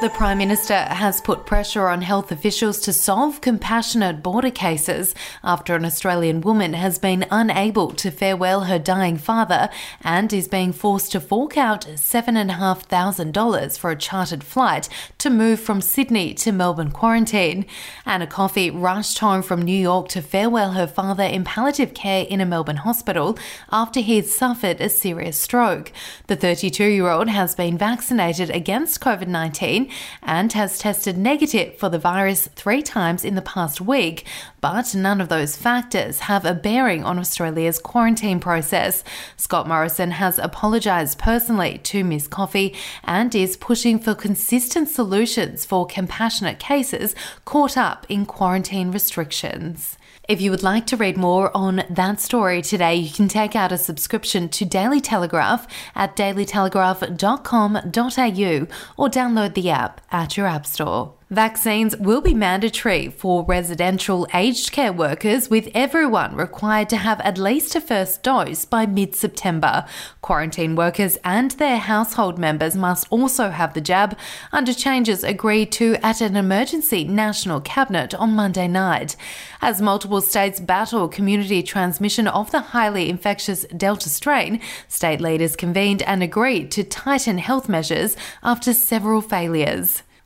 The Prime Minister has put pressure on health officials to solve compassionate border cases after an Australian woman has been unable to farewell her dying father and is being forced to fork out $7,500 for a chartered flight to move from Sydney to Melbourne quarantine. Anna Coffey rushed home from New York to farewell her father in palliative care in a Melbourne hospital after he had suffered a serious stroke. The 32 year old has been vaccinated against COVID 19 and has tested negative for the virus three times in the past week, but none of those factors have a bearing on Australia's quarantine process. Scott Morrison has apologised personally to Ms. Coffey and is pushing for consistent solutions for compassionate cases caught up in quarantine restrictions. If you would like to read more on that story today, you can take out a subscription to Daily Telegraph at dailytelegraph.com.au or download the app at your App Store. Vaccines will be mandatory for residential aged care workers, with everyone required to have at least a first dose by mid September. Quarantine workers and their household members must also have the jab, under changes agreed to at an emergency national cabinet on Monday night. As multiple states battle community transmission of the highly infectious Delta strain, state leaders convened and agreed to tighten health measures after several failures.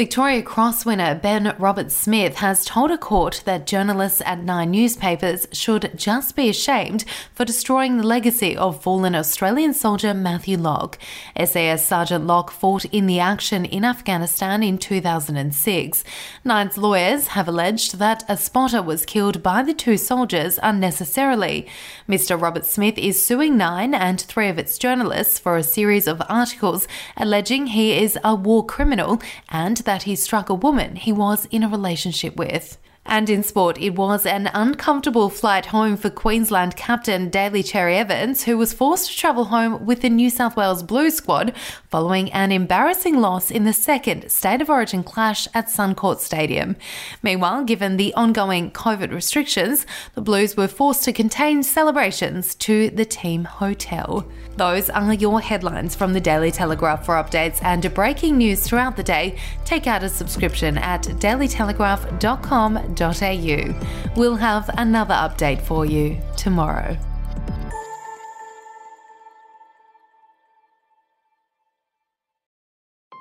Victoria Cross winner Ben Roberts-Smith has told a court that journalists at Nine newspapers should just be ashamed for destroying the legacy of fallen Australian soldier Matthew Locke. SAS Sergeant Locke fought in the action in Afghanistan in 2006. Nine's lawyers have alleged that a spotter was killed by the two soldiers unnecessarily. Mr. Roberts-Smith is suing Nine and three of its journalists for a series of articles alleging he is a war criminal and that he struck a woman he was in a relationship with. And in sport, it was an uncomfortable flight home for Queensland captain Daly Cherry Evans, who was forced to travel home with the New South Wales Blues squad following an embarrassing loss in the second State of Origin clash at Suncorp Stadium. Meanwhile, given the ongoing COVID restrictions, the Blues were forced to contain celebrations to the team hotel. Those are your headlines from the Daily Telegraph. For updates and breaking news throughout the day, take out a subscription at dailytelegraph.com.au. We'll have another update for you tomorrow.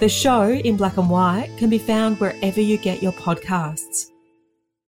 The show, in black and white, can be found wherever you get your podcasts.